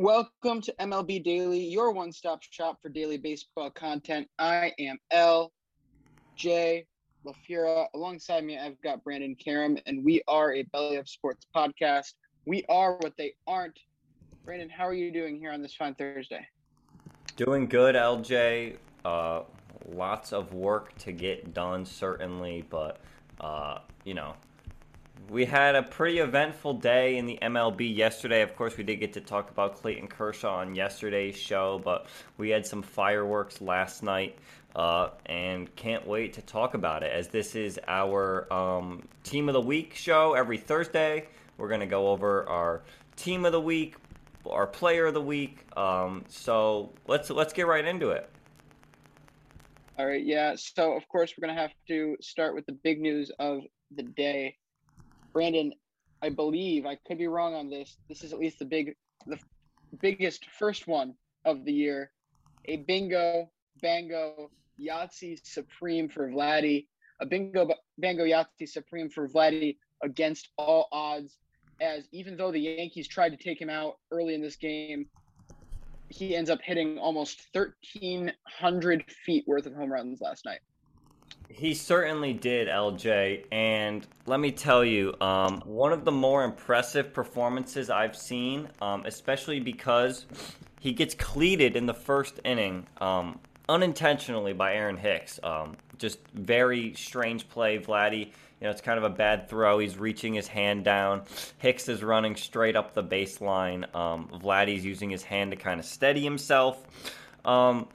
Welcome to MLB Daily, your one stop shop for daily baseball content. I am L. J. LaFura. Alongside me, I've got Brandon Karam, and we are a Belly Up Sports podcast. We are what they aren't. Brandon, how are you doing here on this fine Thursday? Doing good, LJ. Uh, lots of work to get done, certainly, but, uh, you know, we had a pretty eventful day in the MLB yesterday. Of course, we did get to talk about Clayton Kershaw on yesterday's show, but we had some fireworks last night. Uh, and can't wait to talk about it as this is our um, team of the week show every Thursday. We're going to go over our team of the week, our player of the week. Um, so let's let's get right into it. All right, yeah. So of course we're going to have to start with the big news of the day. Brandon, I believe I could be wrong on this. This is at least the big, the biggest first one of the year. A bingo, bango, Yahtzee Supreme for Vladdy. A bingo, bango, Yahtzee Supreme for Vladdy against all odds. As even though the Yankees tried to take him out early in this game, he ends up hitting almost 1,300 feet worth of home runs last night. He certainly did, LJ. And let me tell you, um, one of the more impressive performances I've seen, um, especially because he gets cleated in the first inning um, unintentionally by Aaron Hicks. Um, just very strange play, Vladdy. You know, it's kind of a bad throw. He's reaching his hand down. Hicks is running straight up the baseline. Um, Vladdy's using his hand to kind of steady himself. Um,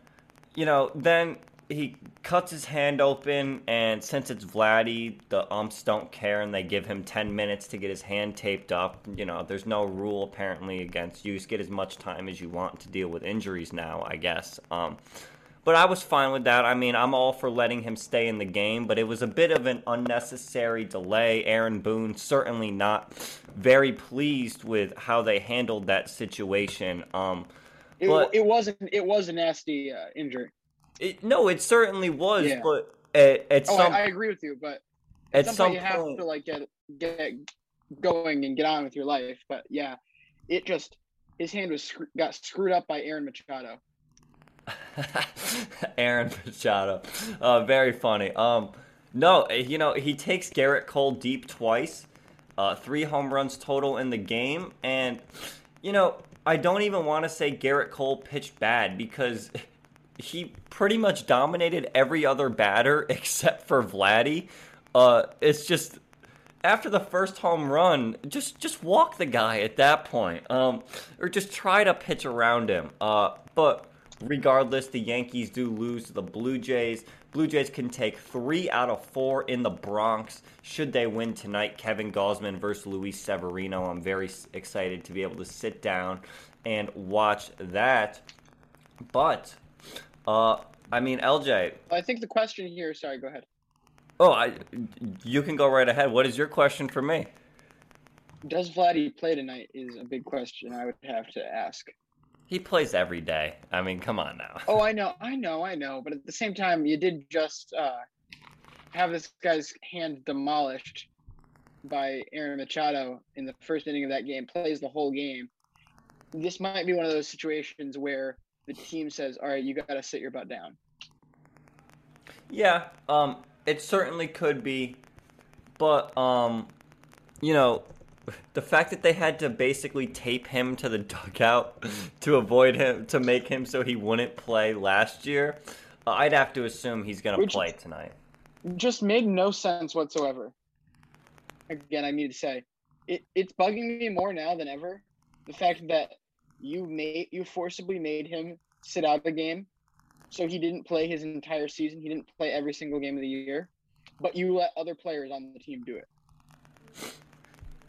you know, then he cuts his hand open, and since it's Vladdy, the umps don't care, and they give him 10 minutes to get his hand taped up. You know, there's no rule apparently against you just get as much time as you want to deal with injuries now, I guess. Um, but I was fine with that. I mean, I'm all for letting him stay in the game, but it was a bit of an unnecessary delay. Aaron Boone certainly not very pleased with how they handled that situation. Um, It, but it wasn't. It was a nasty uh, injury. It, no, it certainly was, Yeah. but at, at Oh, some I, I agree with you, but at some point you have point, to like get get going and get on with your life. But yeah, it just his hand was got screwed up by Aaron Machado. Aaron Machado. Uh, very funny. Um, no, you know, he takes Gerrit Cole deep twice, uh, three home runs total in the game. And, you know, I don't even want to say Gerrit Cole pitched bad because he pretty much dominated every other batter except for Vladdy. Uh, it's just after the first home run, just just walk the guy at that point, um, or just try to pitch around him. Uh, but regardless, the Yankees do lose to the Blue Jays. Blue Jays can take three out of four in the Bronx should they win tonight. Kevin Gausman versus Luis Severino. I'm very excited to be able to sit down and watch that. But, uh, I mean, LJ. I think the question here. Sorry, go ahead. Oh, I, you can go right ahead. What is your question for me? Does Vladdy play tonight? Is a big question I would have to ask. He plays every day. I mean, come on now. Oh, I know, I know, I know. But at the same time, you did just uh, have this guy's hand demolished by Aaron Machado in the first inning of that game. Plays the whole game. This might be one of those situations where the team says, "All right, you got to sit your butt down." Yeah, um, it certainly could be, but um, you know, the fact that they had to basically tape him to the dugout to avoid him to make him so he wouldn't play last year, uh, I'd have to assume he's gonna play tonight. Just made no sense whatsoever. Again, I need to say, it, it's bugging me more now than ever. The fact that you made you forcibly made him sit out the game, so he didn't play his entire season. He didn't play every single game of the year, but you let other players on the team do it.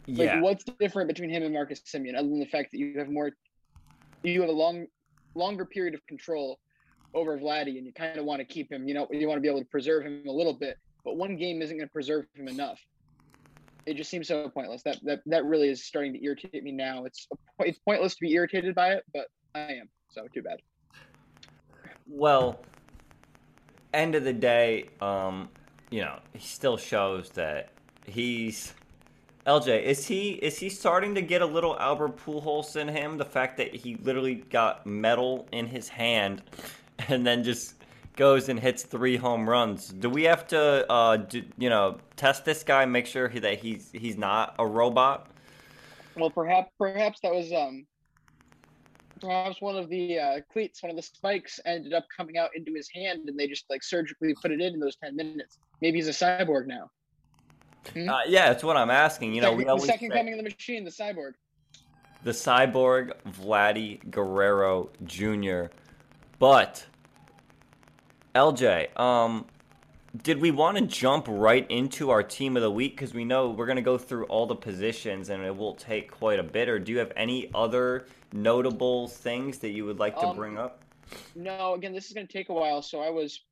Yeah. Like, what's different between him and Marcus Semien, other than the fact that you have more, you have a long, longer period of control over Vladdy, and you kind of want to keep him. You know, you want to be able to preserve him a little bit, but one game isn't going to preserve him enough. It just seems so pointless. That that that really is starting to irritate me now. It's it's pointless to be irritated by it, but I am. So too bad. well, end of the day, um, you know, he still shows that he's LJ. Is he is he starting to get a little Albert Pujols in him? The fact that he literally got metal in his hand, and then just goes and hits three home runs. Do we have to, uh, do, you know, test this guy, make sure he, that he's he's not a robot? Well, perhaps perhaps that was um perhaps one of the uh, cleats, one of the spikes, ended up coming out into his hand, and they just like surgically put it in in those ten minutes. Maybe he's a cyborg now. Hmm? Uh, yeah, that's what I'm asking. You know, second, we the second say- coming of the machine, the cyborg. the cyborg Vladdy Guerrero Jr. But LJ, um, did we want to jump right into our team of the week? Because we know we're going to go through all the positions and it will take quite a bit. Or do you have any other notable things that you would like to Um, bring up? No, again, this is going to take a while, so I was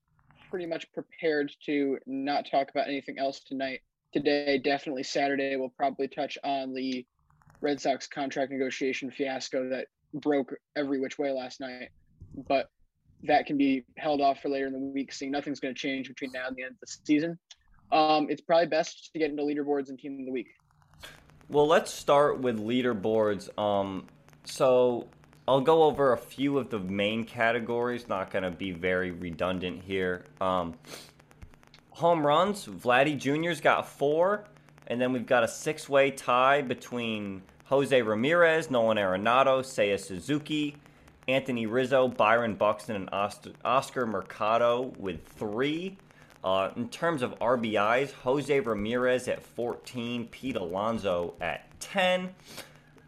pretty much prepared to not talk about anything else tonight. Today, definitely Saturday, we'll probably touch on the Red Sox contract negotiation fiasco that broke every which way last night. But that can be held off for later in the week, seeing nothing's going to change between now and the end of the season. Um, it's probably best to get into leaderboards and team of the week. Well, let's start with leaderboards. Um, so I'll go over a few of the main categories. Not going to be very redundant here. Um, home runs, Vladdy Jr.'s got four, and then we've got a six-way tie between Jose Ramirez, Nolan Arenado, Seiya Suzuki, Anthony Rizzo, Byron Buxton, and Oscar Mercado with three. Uh, in terms of RBIs, Jose Ramirez at 14, Pete Alonso at 10.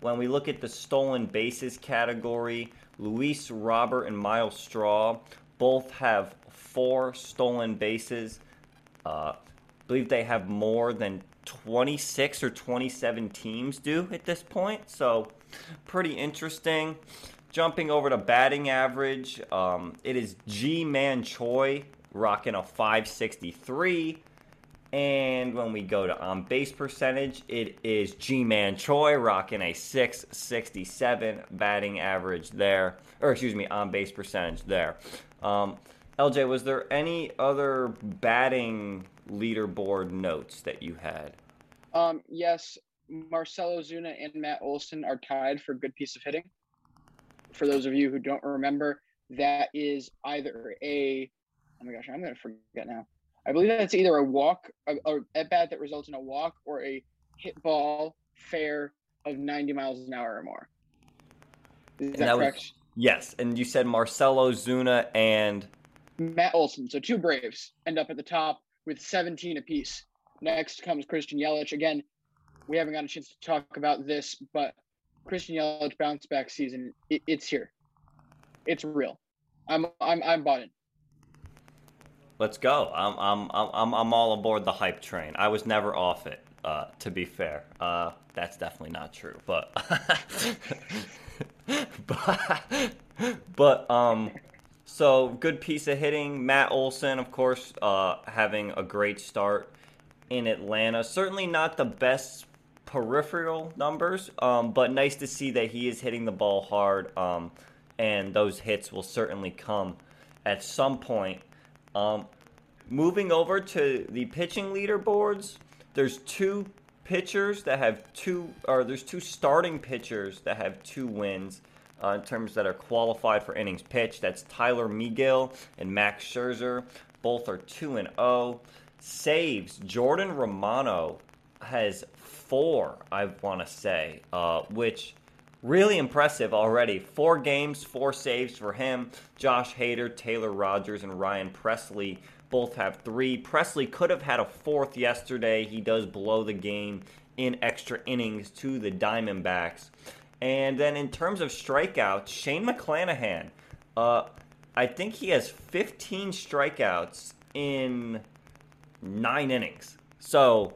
When we look at the stolen bases category, Luis Robert and Myles Straw both have four stolen bases. Uh, believe they have more than 26 or 27 teams do at this point, so pretty interesting. Jumping over to batting average, um, it is Ji-Man Choi rocking a 563. And when we go to on base percentage, it is Ji-Man Choi rocking a 667 batting average there, or excuse me, on base percentage there. Um, LJ, was there any other batting leaderboard notes that you had? Um, yes, Marcell Ozuna and Matt Olson are tied for good piece of hitting. For those of you who don't remember, that is either a oh my gosh, I'm gonna forget now. I believe that's either a walk or at bat that results in a walk or a hit ball fair of 90 miles an hour or more. Is that, that correct? Was, yes, and you said Marcell Ozuna and Matt Olson. So two Braves end up at the top with 17 apiece. Next comes Christian Yelich. Again, we haven't got a chance to talk about this, but Christian Yelich bounce back season, it, it's here. It's real. I'm I'm I'm bought in. Let's go. I'm I'm I'm I'm all aboard the hype train. I was never off it. Uh, to be fair, uh, that's definitely not true. But but but um, so good piece of hitting. Matt Olson, of course, uh, having a great start in Atlanta. Certainly not the best peripheral numbers, um, but nice to see that he is hitting the ball hard. Um, and those hits will certainly come at some point um, moving over to the pitching leaderboards, there's two pitchers that have two, or there's two starting pitchers that have two wins. Uh, in terms that are qualified for innings pitched. That's Tyler Megill and Max Scherzer. Both are 2 and 0. Saves, Jordan Romano has four, I want to say, uh, which really impressive already. Four games, four saves for him. Josh Hader, Taylor Rogers, and Ryan Pressly both have three. Pressly could have had a fourth yesterday. He does blow the game in extra innings to the Diamondbacks. And then in terms of strikeouts, Shane McClanahan, uh, I think he has 15 strikeouts in nine innings. So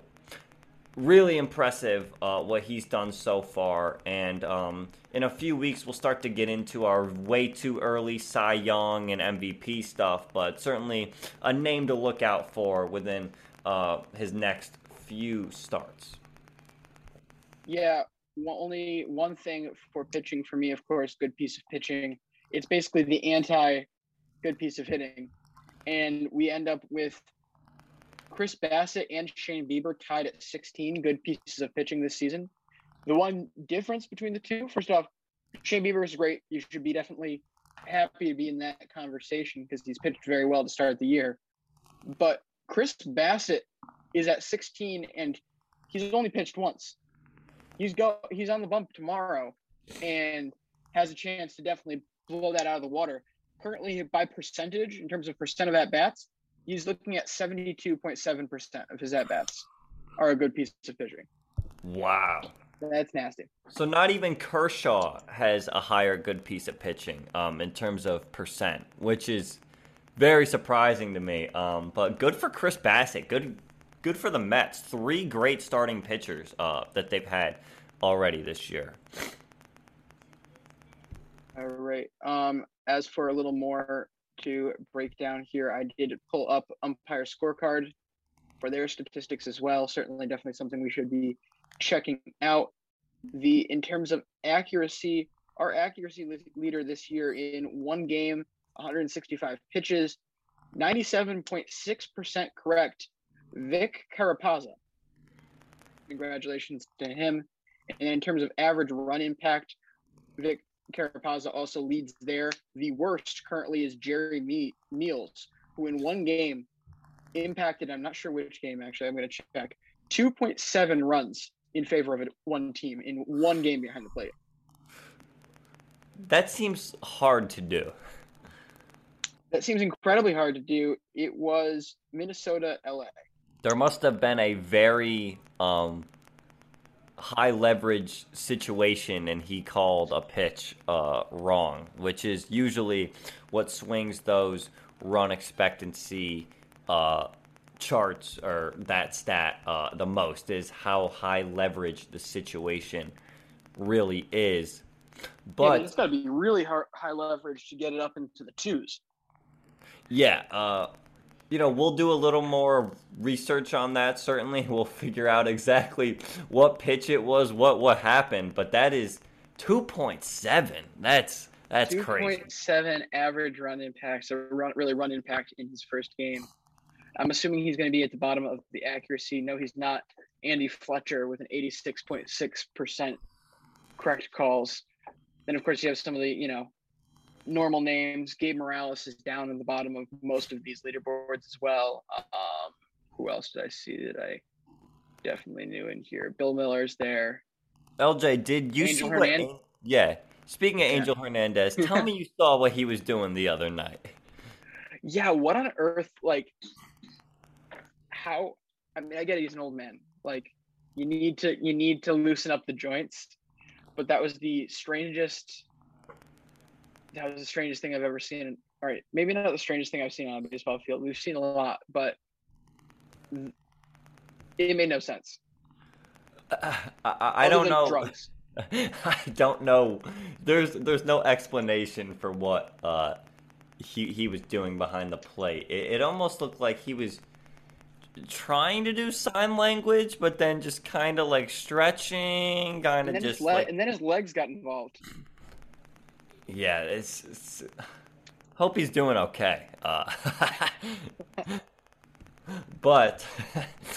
really impressive uh, what he's done so far. And um, in a few weeks, we'll start to get into our way too early Cy Young and MVP stuff, but certainly a name to look out for within uh, his next few starts. Yeah, well, only one thing for pitching for me, of course, good piece of pitching. It's basically the anti good piece of hitting. And we end up with Chris Bassitt and Shane Bieber tied at 16 good pieces of pitching this season. The one difference between the two, first off, Shane Bieber is great. You should be definitely happy to be in that conversation because he's pitched very well to start the year. But Chris Bassitt is at 16 and he's only pitched once. He's go he's on the bump tomorrow and has a chance to definitely blow that out of the water. Currently by percentage in terms of percent of at bats, he's looking at 72.7% of his at bats are a good piece of pitching. Wow. That's nasty. So not even Kershaw has a higher good piece of pitching um, in terms of percent, which is very surprising to me. Um, but good for Chris Bassitt. Good, good for the Mets. Three great starting pitchers uh, that they've had already this year. All right. Um, as for a little more to break down here. I did pull up umpire scorecard for their statistics as well. Certainly, definitely something we should be checking out. The in terms of accuracy, our accuracy leader this year in one game, 165 pitches, 97.6% correct. Vic Carapazza. Congratulations to him. And in terms of average run impact, Vic Carapazza also leads there. The worst currently is Jerry Me- Meals, who in one game impacted, I'm not sure which game actually, I'm going to check, 2.7 runs in favor of one team in one game behind the plate. That seems hard to do. That seems incredibly hard to do. It was Minnesota, LA. There must have been a very um, high leverage situation and he called a pitch uh, wrong, which is usually what swings those run expectancy uh, charts or that stat uh, the most is how high leverage the situation really is. But yeah, it's got to be really hard, high leverage to get it up into the twos. Yeah, uh, you know, we'll do a little more research on that. Certainly, we'll figure out exactly what pitch it was, what what happened. But that is two point seven. That's that's crazy. 2.7 average run impact, so run, really run impact in his first game. I'm assuming he's going to be at the bottom of the accuracy. No, he's not. Andy Fletcher with an 86.6% correct calls. Then, of course, you have some of the, you know, normal names. Gabe Morales is down in the bottom of most of these leaderboards as well. Um, who else did I see that I definitely knew in here? Bill Miller's there. LJ, did you Angel see what? Yeah. Speaking of Angel Hernandez, tell me you saw what he was doing the other night. Yeah, what on earth? Like, how? I mean, I get it, he's an old man. Like, you need to you need to loosen up the joints. But that was the strangest. That was the strangest thing I've ever seen. All right, maybe not the strangest thing I've seen on a baseball field. We've seen a lot, but it made no sense. I, I, I don't know. Drugs. I don't know. There's there's no explanation for what uh, he he was doing behind the plate. It, it almost looked like he was trying to do sign language, but then just kind of like stretching, kind of his just le- like and then his legs got involved. Yeah. It's, it's hope he's doing okay. Uh, but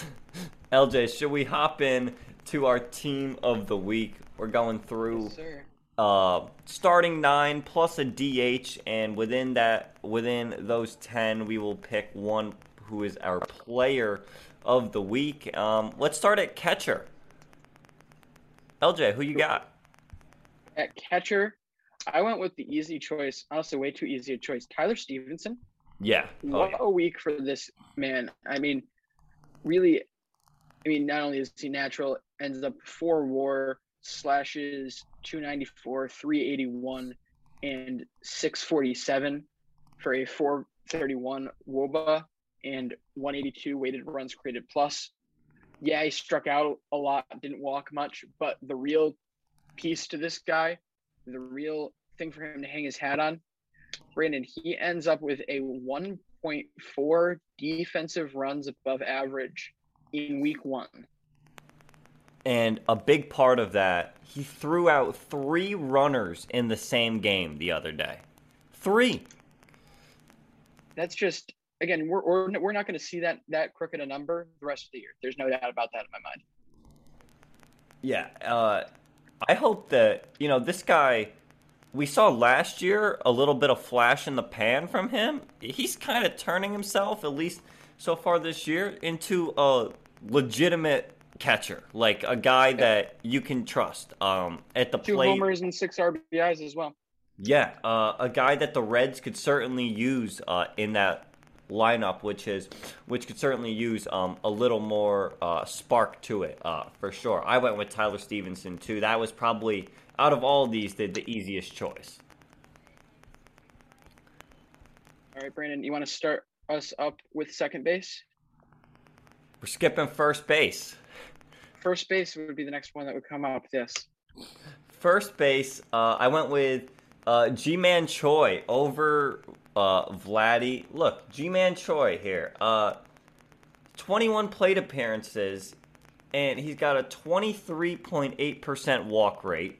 LJ, should we hop in to our team of the week? We're going through. Yes, uh, starting nine plus a DH, and within that, within those ten, we will pick one who is our player of the week. Um, let's start at catcher. LJ, who you got? At catcher, I went with the easy choice. Honestly, way too easy a choice. Tyler Stephenson. Yeah. Oh, what yeah. a week for this man. I mean, really, I mean, not only is he natural, ends up four war, slashes 294, 381, and 647 for a 431 WOBA and 182 weighted runs created plus. Yeah, he struck out a lot, didn't walk much, but the real piece to this guy, the real thing for him to hang his hat on, Brandon, he ends up with a 1.4 defensive runs above average in week one. And a big part of that, he threw out three runners in the same game the other day. Three. That's just again, we're we're, we're not going to see that that crooked a number the rest of the year. There's no doubt about that in my mind. Yeah, uh, I hope that you know this guy. We saw last year a little bit of flash in the pan from him. He's kind of turning himself, at least so far this year, into a legitimate catcher, like a guy that you can trust um, at the Two plate. homers and six RBIs as well. Yeah, uh, a guy that the Reds could certainly use uh, in that lineup, which is which could certainly use um, a little more uh, spark to it uh, for sure. I went with Tyler Stephenson too. That was probably out of all these the, the easiest choice. All right, Brandon, you want to start us up with second base? We're skipping first base. First base would be the next one that would come up. Yes. First base, uh, I went with uh, Ji-Man Choi over uh, Vladdy. Look, Ji-Man Choi here. Uh, 21 plate appearances, and he's got a 23.8% walk rate.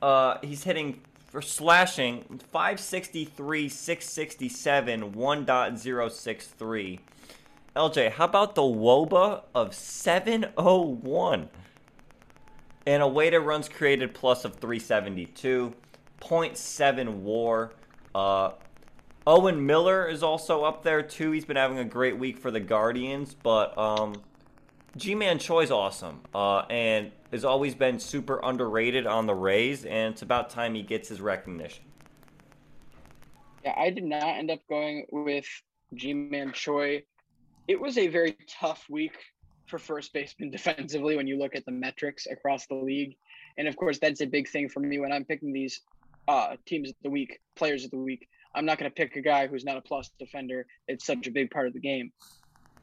Uh, he's hitting for slashing 563, 667, 1.063. LJ, how about the WOBA of 701? And a weighted runs created plus of 372. 0.7 war. Uh, Owen Miller is also up there too. He's been having a great week for the Guardians, but um, Ji-Man Choi's awesome, uh, and has always been super underrated on the Rays, and it's about time he gets his recognition. Yeah, I did not end up going with Ji-Man Choi. It was a very tough week for first baseman defensively when you look at the metrics across the league. And of course, that's a big thing for me when I'm picking these uh, teams of the week, players of the week. I'm not going to pick a guy who's not a plus defender. It's such a big part of the game.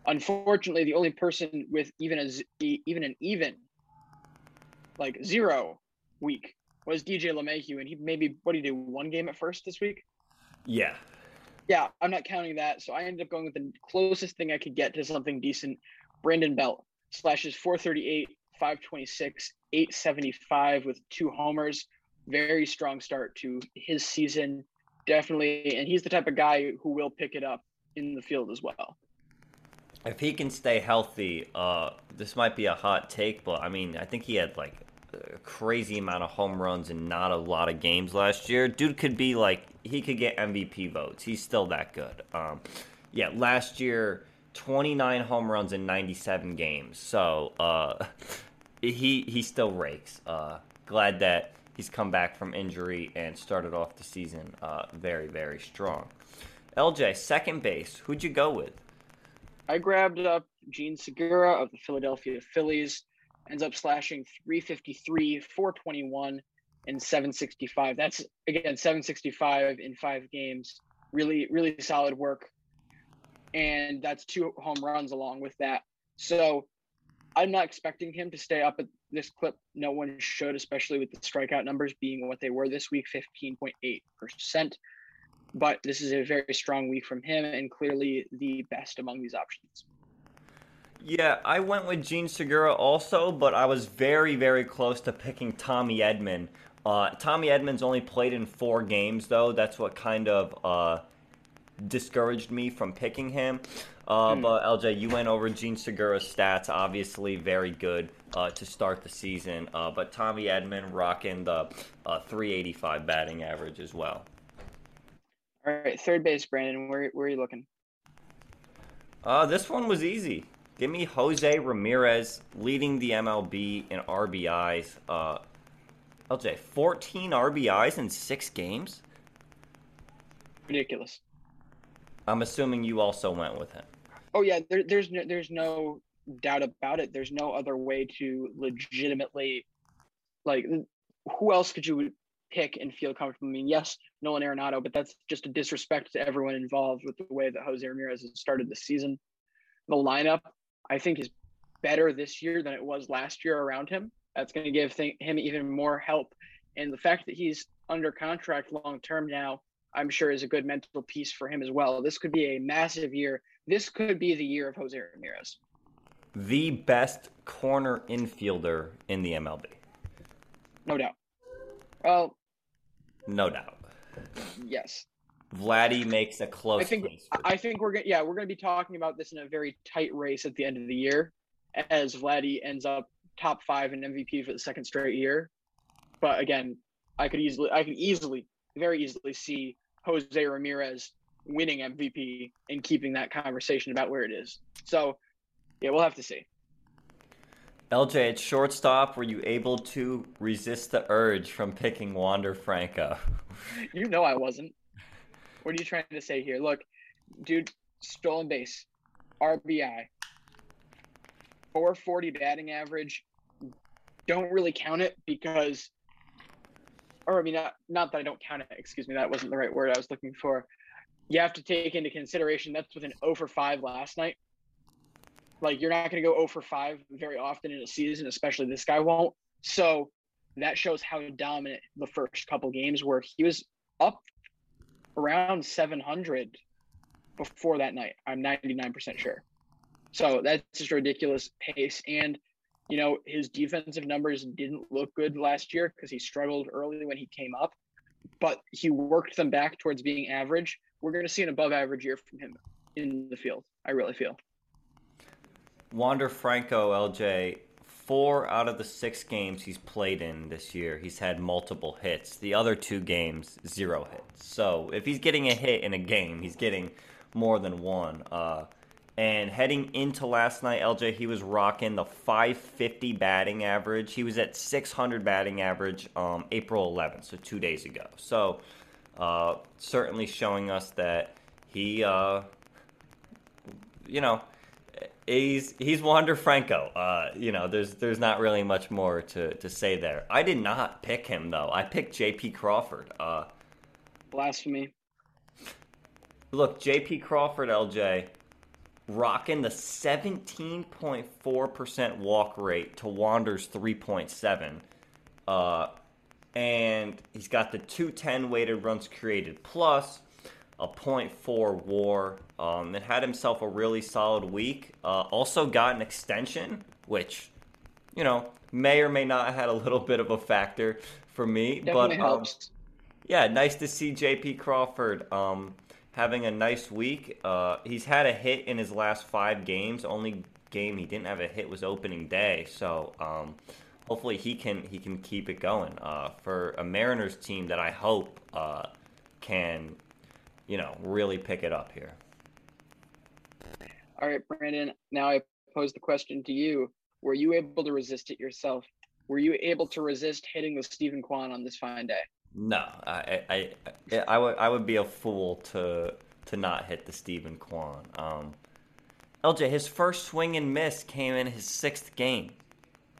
Unfortunately, the only person with even a z- even an even like zero week was DJ LeMahieu, and he maybe what did he do? One game at first this week. Yeah. Yeah, I'm not counting that. So I ended up going with the closest thing I could get to something decent. Brandon Belt slashes 438, 526, 875 with two homers. Very strong start to his season. Definitely. And he's the type of guy who will pick it up in the field as well. If he can stay healthy, uh, this might be a hot take, but I mean, I think he had like a crazy amount of home runs and not a lot of games last year. Dude could be like he could get MVP votes. He's still that good. Um, yeah, last year 29 home runs in 97 games. So uh, he he still rakes. Uh, glad that he's come back from injury and started off the season uh, very very strong. LJ, second base, who'd you go with? I grabbed up Jean Segura of the Philadelphia Phillies ends up slashing 353, 421, and 765. That's again 765 in five games. Really, really solid work. And that's two home runs along with that. So I'm not expecting him to stay up at this clip. No one should, especially with the strikeout numbers being what they were this week 15.8%. But this is a very strong week from him and clearly the best among these options. Yeah, I went with Jean Segura also, but I was very, very close to picking Tommy Edman. Uh, Tommy Edmonds only played in four games, though. That's what kind of uh, discouraged me from picking him. Uh, hmm. But LJ, you went over Jean Segura's stats. Obviously, very good uh, to start the season. Uh, but Tommy Edman rocking the uh, 385 batting average as well. All right, third base, Brandon. Where, where are you looking? Uh, this one was easy. Give me Jose Ramirez leading the MLB in RBIs. Uh, LJ, 14 RBIs in six games? Ridiculous. I'm assuming you also went with him. Oh yeah, there, there's no, there's no doubt about it. There's no other way to legitimately, like, who else could you pick and feel comfortable? I mean, yes, Nolan Arenado, but that's just a disrespect to everyone involved with the way that Jose Ramirez has started the season. The lineup I think is better this year than it was last year around him. That's going to give th- him even more help. And the fact that he's under contract long term now, I'm sure is a good mental piece for him as well. This could be a massive year. This could be the year of Jose Ramirez. The best corner infielder in the MLB. No doubt. Well, no doubt. Yes. Vladdy makes a close. I think. I think we're gonna. Yeah, we're gonna be talking about this in a very tight race at the end of the year, as Vladdy ends up top five in MVP for the second straight year. But again, I could easily, I can easily, very easily see Jose Ramirez winning MVP and keeping that conversation about where it is. So, yeah, we'll have to see. LJ, at shortstop, were you able to resist the urge from picking Wander Franco? you know I wasn't. What are you trying to say here? Look, dude, stolen base, RBI, 440 batting average. Don't really count it because, or I mean, not, not that I don't count it. Excuse me, that wasn't the right word I was looking for. You have to take into consideration that's with an 0 for 5 last night. Like you're not going to go 0 for 5 very often in a season, especially this guy won't. So that shows how dominant the first couple games were. He was up around 700 before that night. I'm 99% sure. So that's just ridiculous pace. And, you know, his defensive numbers didn't look good last year because he struggled early when he came up, but he worked them back towards being average. We're going to see an above average year from him in the field. I really feel. Wander Franco, LJ, four out of the six games he's played in this year, he's had multiple hits. The other two games, zero hits. So if he's getting a hit in a game, he's getting more than one. Uh, and heading into last night, LJ, he was rocking the 550 batting average. He was at 600 batting average um, April 11th, so two days ago. So uh, certainly showing us that he, uh, you know, he's he's Wander Franco. Uh, you know, there's there's not really much more to, to say there. I did not pick him though. I picked J.P. Crawford. Uh, Blasphemy. Look, J.P. Crawford, LJ, rocking the 17.4% walk rate to Wander's 3.7. Uh, and he's got the 210 weighted runs created plus a 0.4 war. Um, and had himself a really solid week. Uh, also got an extension, which, you know, may or may not have had a little bit of a factor for me. Definitely but um, yeah, nice to see JP Crawford um, having a nice week. Uh, he's had a hit in his last five games. Only game he didn't have a hit was opening day. So um, hopefully he can he can keep it going uh, for a Mariners team that I hope uh, can you know really pick it up here. All right, Brandon. Now I pose the question to you: Were you able to resist it yourself? Were you able to resist hitting with Steven Kwan on this fine day? No, I I, I, I would I would be a fool to to not hit the Steven Kwan. Um, LJ, his first swing and miss came in his sixth game,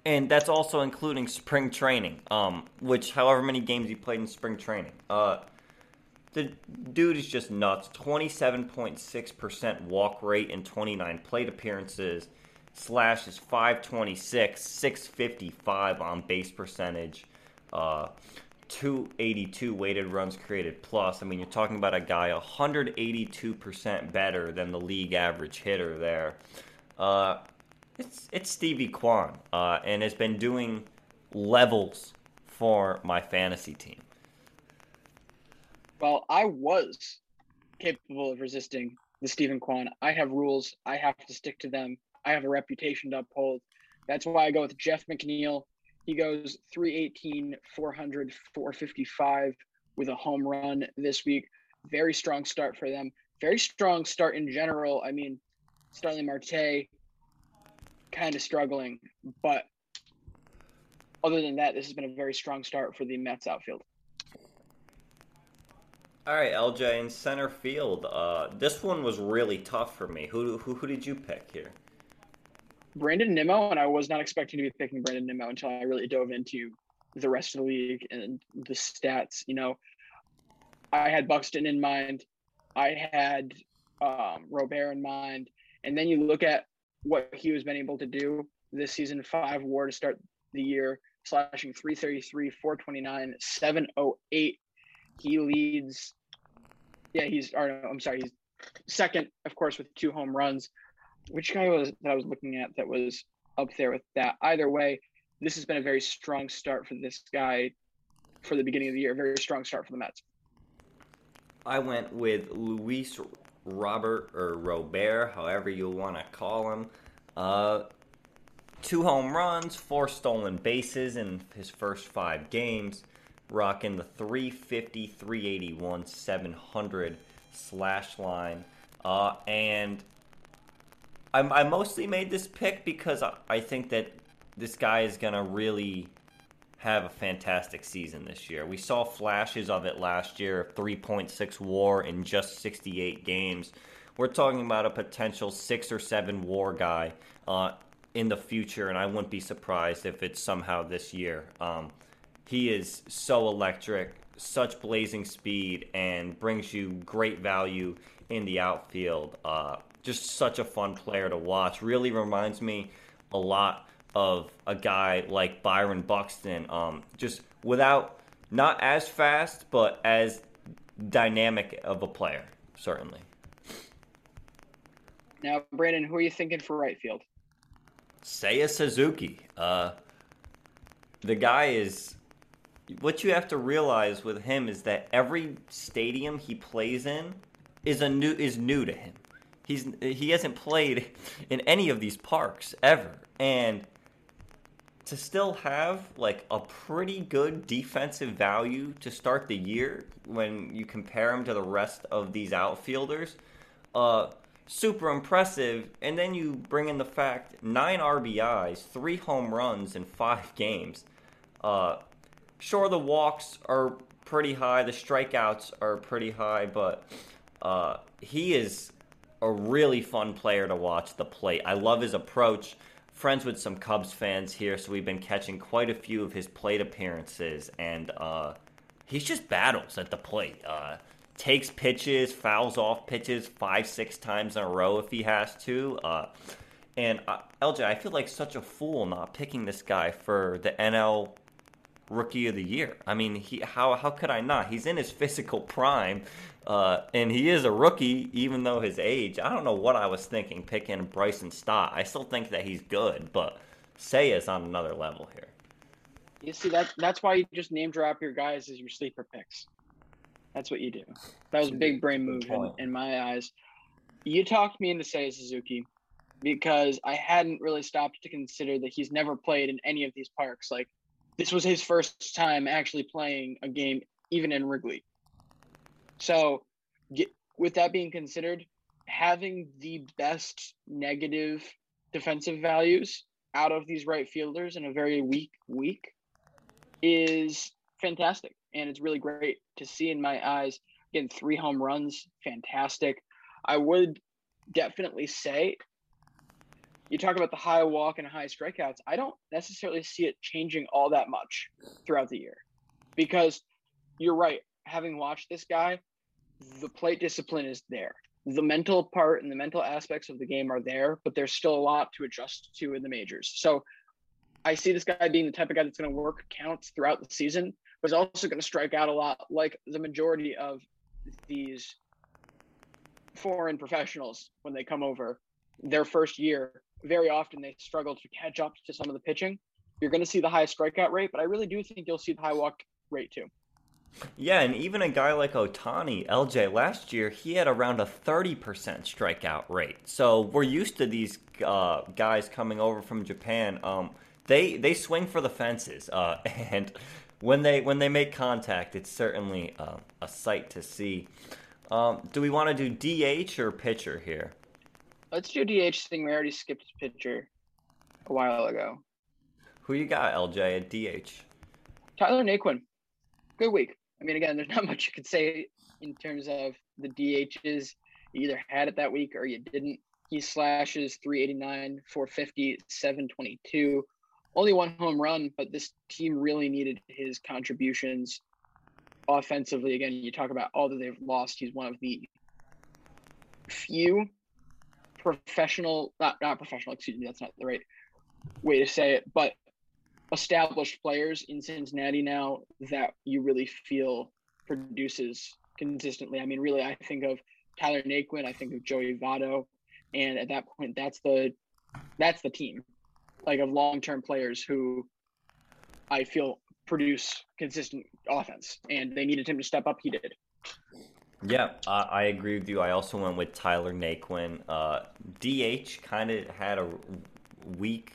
and that's also including spring training. Um, which however many games he played in spring training. Uh, the dude is just nuts. Twenty seven point six percent walk rate in twenty nine plate appearances. Slash is five twenty six, six fifty five on base percentage. Uh, 282 weighted runs created plus. I mean, you're talking about a guy 182% better than the league average hitter there. Uh, it's it's Stevie Kwan, uh, and has been doing levels for my fantasy team. Well, I was capable of resisting the Steven Kwan. I have rules. I have to stick to them. I have a reputation to uphold. That's why I go with Jeff McNeil. He goes 318, 400, 455 with a home run this week. Very strong start for them. Very strong start in general. I mean, Starling Marte kind of struggling, but other than that, this has been a very strong start for the Mets outfield. All right, LJ in center field. Uh, this one was really tough for me. Who who, who did you pick here? Brandon Nimmo, and I was not expecting to be picking Brandon Nimmo until I really dove into the rest of the league and the stats. You know, I had Buxton in mind, I had um, Robert in mind, and then you look at what he has been able to do this season: five WAR to start the year, slashing 333, 429, 708. He leads. Yeah, he's. Or no, I'm sorry, he's second, of course, with two home runs which guy was that I was looking at that was up there with that? Either way, this has been a very strong start for this guy for the beginning of the year. Very strong start for the Mets. I went with Luis Robert or Robert, however you want to call him. Uh, two home runs, four stolen bases in his first five games, rocking the 350, 381, 700 slash line. Uh, and I, I mostly made this pick because I, I think that this guy is going to really have a fantastic season this year. We saw flashes of it last year 3.6 war in just 68 games. We're talking about a potential six or seven war guy uh, in the future, and I wouldn't be surprised if it's somehow this year. Um, he is so electric, such blazing speed, and brings you great value in the outfield. Uh, just such a fun player to watch. Really reminds me a lot of a guy like Byron Buxton. Um, just without not as fast, but as dynamic of a player, certainly. Now, Brandon, who are you thinking for right field? Seiya Suzuki. Uh, the guy is. What you have to realize with him is that every stadium he plays in is a new is new to him. He's he hasn't played in any of these parks ever, and to still have like a pretty good defensive value to start the year when you compare him to the rest of these outfielders, uh, super impressive. And then you bring in the fact nine RBIs, three home runs in five games. Uh, sure, the walks are pretty high, the strikeouts are pretty high, but uh, he is a really fun player to watch the plate. I love his approach. Friends with some Cubs fans here, so we've been catching quite a few of his plate appearances, and uh, he's just battles at the plate. Uh, takes pitches, fouls off pitches five, six times in a row if he has to. Uh, and uh, LJ, I feel like such a fool not picking this guy for the NL rookie of the year. I mean, he how how could I not? He's in his physical prime. Uh, and he is a rookie, even though his age. I don't know what I was thinking picking Bryson Stott. I still think that he's good, but Seiya's on another level here. You see that that's why you just name drop your guys as your sleeper picks. That's what you do. That was a big brain move in, in my eyes. You talked me into Seiya Suzuki because I hadn't really stopped to consider that he's never played in any of these parks. Like this was his first time actually playing a game, even in Wrigley. So, get, with that being considered, having the best negative defensive values out of these right fielders in a very weak week is fantastic. And it's really great to see in my eyes. Again, three home runs, fantastic. I would definitely say you talk about the high walk and high strikeouts. I don't necessarily see it changing all that much throughout the year because you're right. Having watched this guy, the plate discipline is there. The mental part and the mental aspects of the game are there, but there's still a lot to adjust to in the majors. So I see this guy being the type of guy that's going to work counts throughout the season, but is also going to strike out a lot, like the majority of these foreign professionals when they come over their first year very often they struggle to catch up to some of the pitching. You're going to see the high strikeout rate, but I really do think you'll see the high walk rate too. Yeah, and even a guy like Ohtani, LJ, last year, he had around a 30% strikeout rate. So we're used to these uh, guys coming over from Japan. Um, they they swing for the fences, uh, and when they when they make contact, it's certainly uh, a sight to see. Um, do we want to do DH or pitcher here? Let's do DH thing. We already skipped his pitcher a while ago. Who you got, LJ, at DH? Tyler Naquin. Good week. I mean, again, there's not much you could say in terms of the DHs. You either had it that week or you didn't. He slashes 389, 450, 722. Only one home run, but this team really needed his contributions offensively. Again, you talk about all that they've lost. He's one of the few professional not not professional excuse me that's not the right way to say it but established players in cincinnati now that you really feel produces consistently. I mean really i think of tyler naquin i think of joey votto and at that point that's the that's the team like of long-term players who i feel produce consistent offense and they needed him to step up he did yeah, I, I agree with you. I also went with Tyler Naquin. Uh, DH kind of had a weak,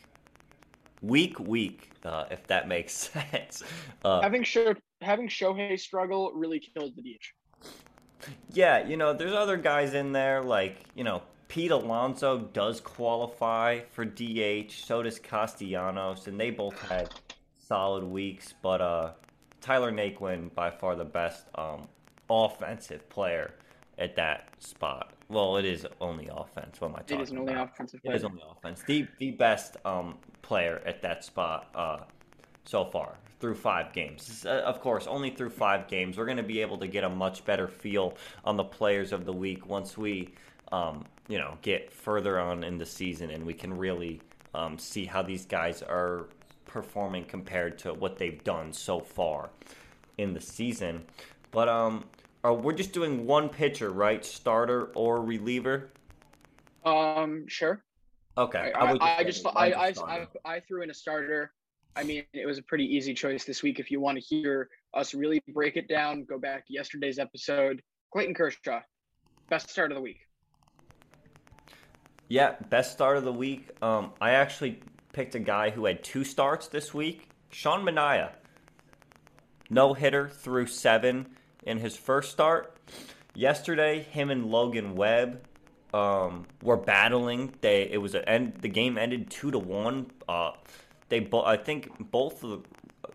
weak week, uh, if that makes sense. Uh, having Sho- having Shohei struggle really killed the DH. Yeah, you know, there's other guys in there like you know Pete Alonso does qualify for DH. So does Castellanos, and they both had solid weeks. But uh, Tyler Naquin by far the best. Um, offensive player at that spot. Well, it is only offense. What am I talking about? It is only about? offensive player. It is only offense. The the best um, player at that spot uh, so far through five games. Uh, of course, only through five games. We're going to be able to get a much better feel on the players of the week once we, um, you know, get further on in the season and we can really um, see how these guys are performing compared to what they've done so far in the season. But um, are we're just doing one pitcher, right? Starter or reliever? Um, sure. Okay. I, I, I just I I, I I threw in a starter. I mean, it was a pretty easy choice this week. If you want to hear us really break it down, go back to yesterday's episode. Clayton Kershaw, best start of the week. Yeah, best start of the week. Um, I actually picked a guy who had two starts this week. Sean Manaea, no hitter through seven in his first start. Yesterday, him and Logan Webb um, were battling. They it was a end. The game ended two to one. Uh, they bo- I think both of the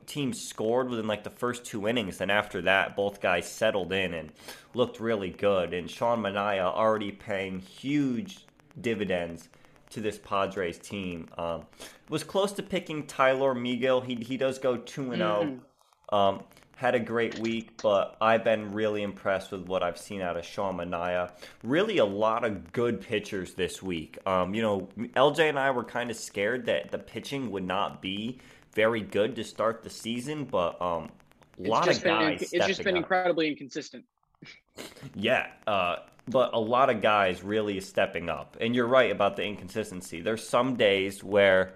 teams scored within like the first two innings, and after that, both guys settled in and looked really good. And Sean Manaea already paying huge dividends to this Padres team. Um, was close to picking Tylor Megill. He he does go two and zero. Had a great week, but I've been really impressed with what I've seen out of Sean Manaea. Really, a lot of good pitchers this week. Um, you know, LJ and I were kind of scared that the pitching would not be very good to start the season, but um, a lot of been guys. it's just been up. incredibly inconsistent. Yeah, uh, but a lot of guys really is stepping up. And you're right about the inconsistency. There's some days where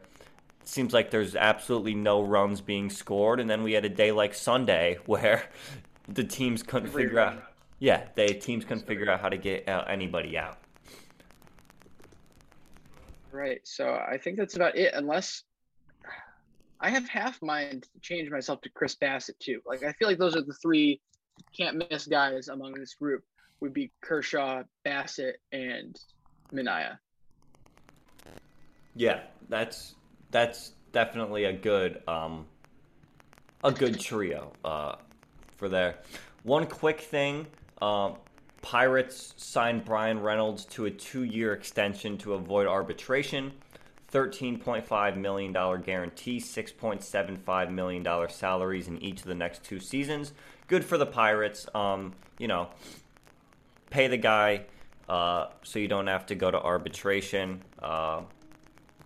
seems like there's absolutely no runs being scored, and then we had a day like Sunday where the teams couldn't Every figure out. Yeah, they teams couldn't figure out how to get uh, anybody out. Right. So I think that's about it. Unless I have half mind to change myself to Chris Bassitt too. Like I feel like those are the three can't miss guys among this group would be Kershaw, Bassitt, and Manaea. Yeah, that's that's definitely a good um a good trio uh for there. One quick thing, um Pirates signed Bryan Reynolds to a 2-year extension to avoid arbitration. $13.5 million guarantee, $6.75 million salaries in each of the next two seasons. Good for the Pirates. Um, you know, pay the guy uh, so you don't have to go to arbitration. Uh,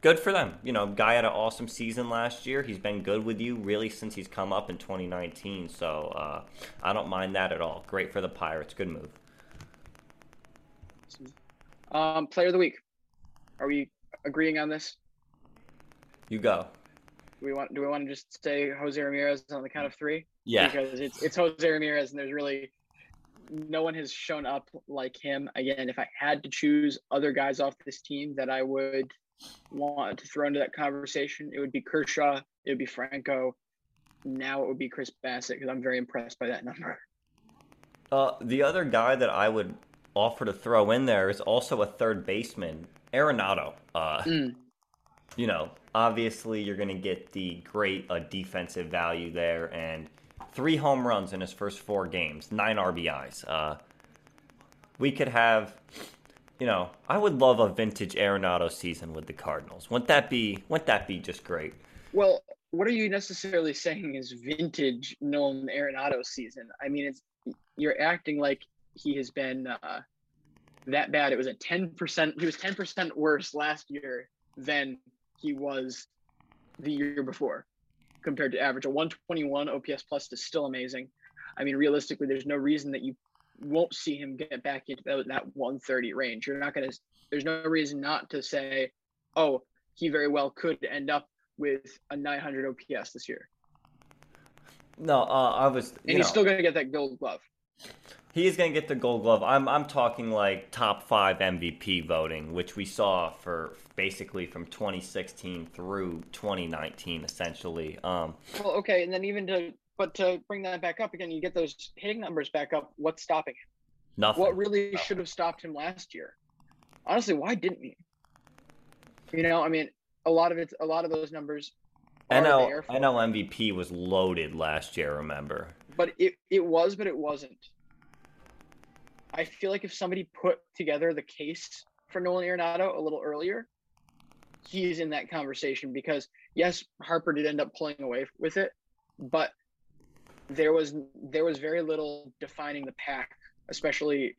good for them. You know, guy had an awesome season last year. He's been good with you really since he's come up in 2019. So uh, I don't mind that at all. Great for the Pirates. Good move. Um, player of the week. Are we agreeing on this? You go. Do we want do we want to just say Jose Ramirez on the count of three? Yeah. Because it's it's Jose Ramirez and there's really no one has shown up like him. Again, if I had to choose other guys off this team that I would want to throw into that conversation, it would be Kershaw, it would be Franco. Now it would be Chris Bassitt because I'm very impressed by that number. Uh, the other guy that I would offer to throw in there is also a third baseman, Arenado. Uh, Mm. You know, obviously you're going to get the great uh, defensive value there, and three home runs in his first four games, nine RBIs. Uh, we could have, you know, I would love a vintage Arenado season with the Cardinals. Wouldn't that be? Wouldn't that be just great? Well, what are you necessarily saying is vintage Nolan Arenado season? I mean, it's you're acting like he has been uh, that bad. It was a ten percent. He was ten percent worse last year than he was the year before, compared to average. A 121 OPS plus is still amazing. I mean, realistically, there's no reason that you won't see him get back into that, that 130 range. You're not gonna. There's no reason not to say, oh, he very well could end up with a 900 OPS this year, No, uh, I was. and he's know, still gonna get that Gold Glove. He is going to get the Gold Glove. I'm I'm talking like top five MVP voting, which we saw for basically from 2016 through 2019, essentially. Um, Well, okay, and then even to but to bring that back up again, you get those hitting numbers back up. What's stopping him? nothing. What really should have stopped him last year? Honestly, why didn't he? You know, I mean, a lot of it's a lot of those numbers NL NL MVP was loaded last year. Remember? but it it was, but it wasn't. I feel like if somebody put together the case for Nolan Arenado a little earlier, he's in that conversation because yes, Harper did end up pulling away with it, but there was there was very little defining the pack, especially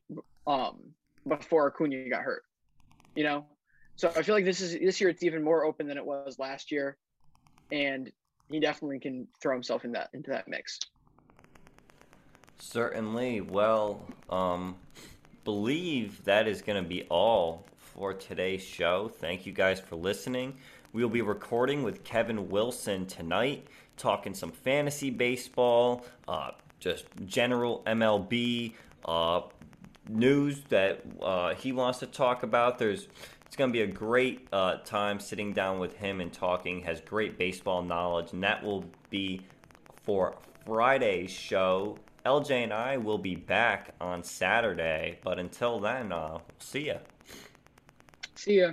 um, before Acuna got hurt. You know, so I feel like this is this year it's even more open than it was last year, and he definitely can throw himself in that into that mix. Certainly. Well, um, believe that is going to be all for today's show. Thank you guys for listening. We'll be recording with Kevin Wilson tonight, talking some fantasy baseball, uh, just general MLB uh, news that uh, he wants to talk about. There's it's going to be a great uh, time sitting down with him and talking. Has great baseball knowledge, and that will be for Friday's show. LJ and I will be back on Saturday, but until then, uh, see ya. See ya.